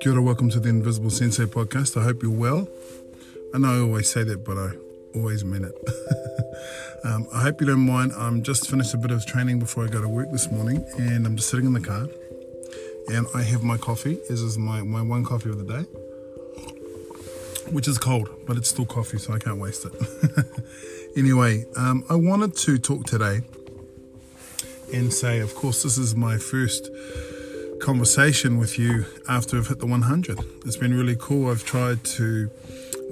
Kia ora, welcome to the Invisible Sensei podcast. I hope you're well. I know I always say that, but I always mean it. um, I hope you don't mind. I'm just finished a bit of training before I go to work this morning, and I'm just sitting in the car, and I have my coffee. This is my, my one coffee of the day, which is cold, but it's still coffee, so I can't waste it. anyway, um, I wanted to talk today and say, of course, this is my first conversation with you after I've hit the 100. It's been really cool. I've tried to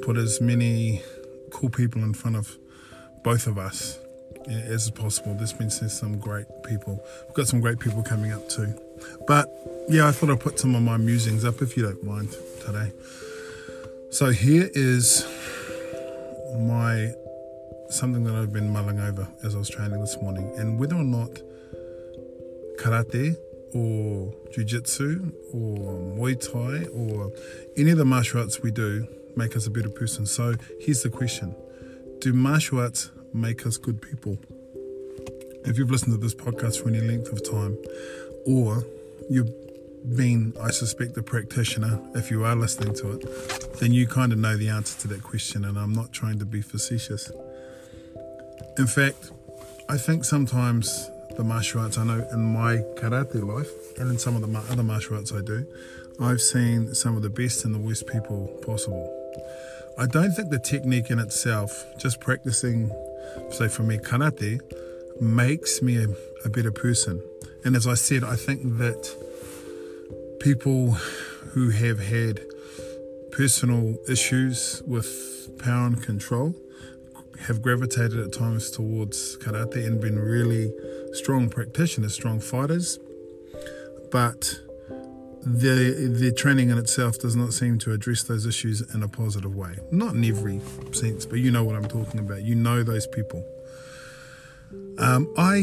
put as many cool people in front of both of us as possible. There's been some great people. We've got some great people coming up too. But yeah, I thought I'd put some of my musings up if you don't mind today. So here is my something that I've been mulling over as I was training this morning, and whether or not karate or jiu-jitsu or muay thai or any of the martial arts we do make us a better person. So here's the question. Do martial arts make us good people? If you've listened to this podcast for any length of time or you've been i suspect a practitioner if you are listening to it then you kind of know the answer to that question and i'm not trying to be facetious. In fact i think sometimes the martial arts I know in my karate life and in some of the other martial arts I do, I've seen some of the best and the worst people possible. I don't think the technique in itself, just practicing, say for me, karate, makes me a, a better person. And as I said, I think that people who have had personal issues with power and control have gravitated at times towards karate and been really strong practitioners, strong fighters, but the the training in itself does not seem to address those issues in a positive way. Not in every sense, but you know what I'm talking about. You know those people. Um, I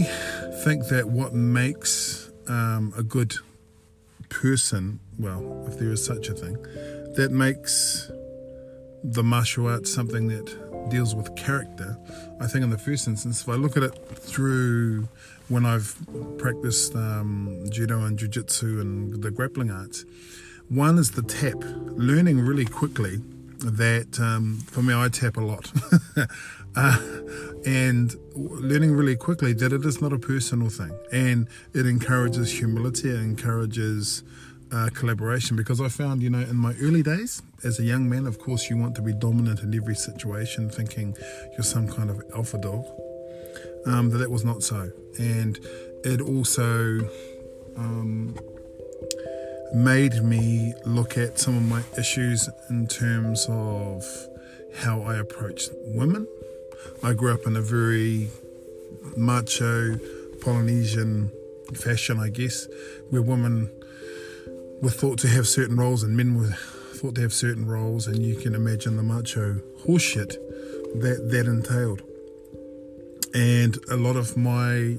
think that what makes um, a good person, well, if there is such a thing, that makes the martial arts something that deals with character. I think in the first instance, if I look at it through when I've practiced um, judo and jiu-jitsu and the grappling arts. One is the tap, learning really quickly that um, for me I tap a lot, uh, and learning really quickly that it is not a personal thing, and it encourages humility, it encourages uh, collaboration. Because I found, you know, in my early days as a young man, of course, you want to be dominant in every situation, thinking you're some kind of alpha dog um, that that was not so. And it also um, made me look at some of my issues in terms of how I approach women. I grew up in a very macho Polynesian fashion, I guess, where women were thought to have certain roles and men were thought to have certain roles, and you can imagine the macho horseshit that that entailed. And a lot of my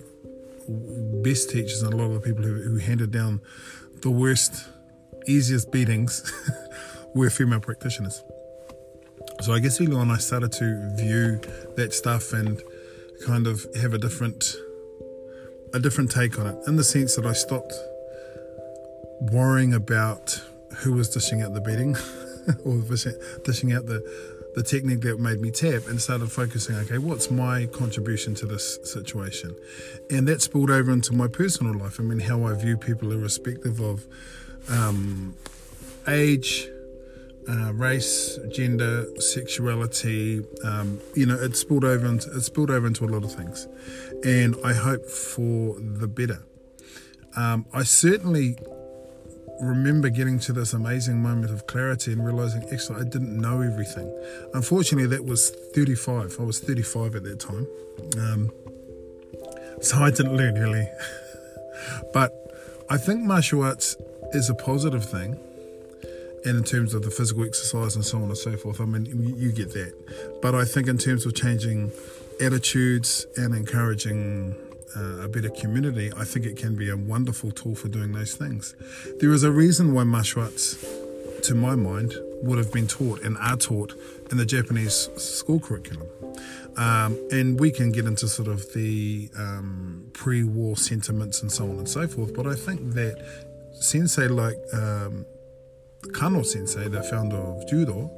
best teachers and a lot of the people who, who handed down the worst, easiest beatings were female practitioners. So I guess early on I started to view that stuff and kind of have a different a different take on it in the sense that I stopped worrying about who was dishing out the beating or dishing out the the technique that made me tap and started focusing okay what's my contribution to this situation? And that spilled over into my personal life. I mean how i view people irrespective of um, age uh, race gender sexuality um, you know it spilled over into it spilled over into a lot of things. And i hope for the better. Um, i certainly remember getting to this amazing moment of clarity and realizing actually I didn't know everything. Unfortunately, that was 35. I was 35 at that time. Um, so I didn't learn really. but I think martial arts is a positive thing. And in terms of the physical exercise and so on and so forth, I mean, you get that. But I think in terms of changing attitudes and encouraging uh, a better community, I think it can be a wonderful tool for doing those things. There is a reason why martial arts, to my mind, would have been taught and are taught in the Japanese school curriculum. Um, and we can get into sort of the um, pre war sentiments and so on and so forth. But I think that sensei like um, Kano sensei, the founder of judo,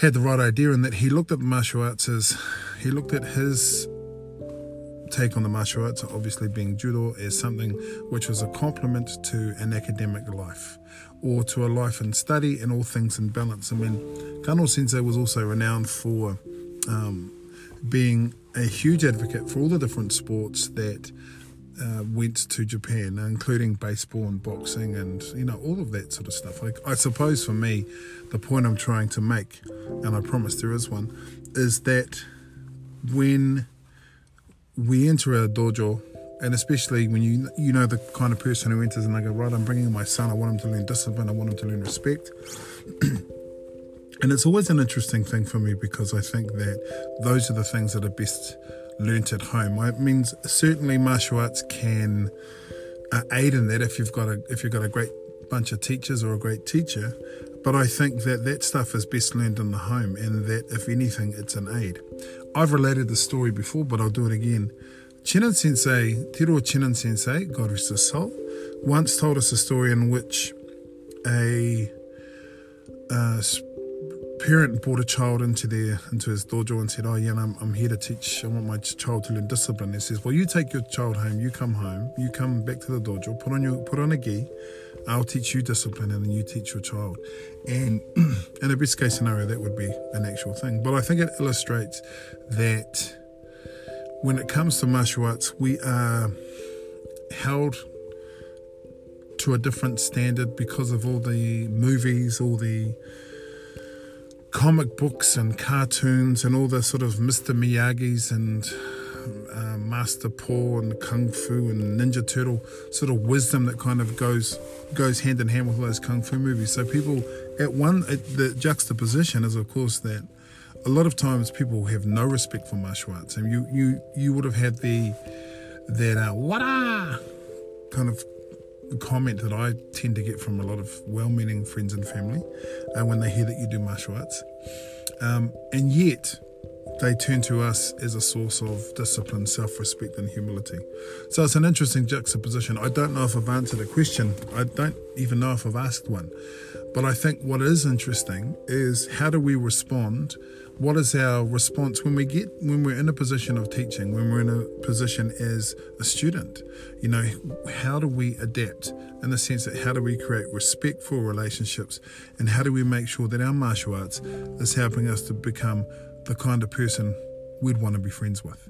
had the right idea in that he looked at martial arts as he looked at his take on the martial arts, obviously being judo, is something which was a complement to an academic life or to a life in study and all things in balance. I mean, Kano Sensei was also renowned for um, being a huge advocate for all the different sports that uh, went to Japan, including baseball and boxing and you know all of that sort of stuff. Like I suppose for me, the point I'm trying to make, and I promise there is one, is that when we enter a dojo, and especially when you you know the kind of person who enters and they go right, I'm bringing my son. I want him to learn discipline. I want him to learn respect. and it's always an interesting thing for me because I think that those are the things that are best learnt at home. It means certainly martial arts can uh, aid in that if you've got a if you've got a great bunch of teachers or a great teacher. But I think that that stuff is best learned in the home, and that if anything, it's an aid. I've related the story before, but I'll do it again. Chinen Sensei, Teruo Chinen Sensei, God rest his soul, once told us a story in which a, a parent brought a child into their into his dojo and said, "Oh yeah, I'm, I'm here to teach. I want my child to learn discipline." He says, "Well, you take your child home. You come home. You come back to the dojo. Put on your put on a gi. I'll teach you discipline, and then you teach your child." And in a best case scenario, that would be an actual thing. But I think it illustrates that when it comes to martial arts, we are held to a different standard because of all the movies, all the comic books and cartoons, and all the sort of Mr. Miyagi's and uh, Master Po and Kung Fu and Ninja Turtle sort of wisdom that kind of goes goes hand in hand with all those Kung Fu movies. So people at one at the juxtaposition is of course that a lot of times people have no respect for martial arts, and you you you would have had the that uh, what kind of comment that I tend to get from a lot of well-meaning friends and family uh, when they hear that you do martial arts, um, and yet they turn to us as a source of discipline, self respect, and humility. So it's an interesting juxtaposition. I don't know if I've answered a question, I don't even know if I've asked one. But I think what is interesting is how do we respond? What is our response when we get when we're in a position of teaching, when we're in a position as a student? You know, how do we adapt in the sense that how do we create respectful relationships and how do we make sure that our martial arts is helping us to become the kind of person we'd want to be friends with.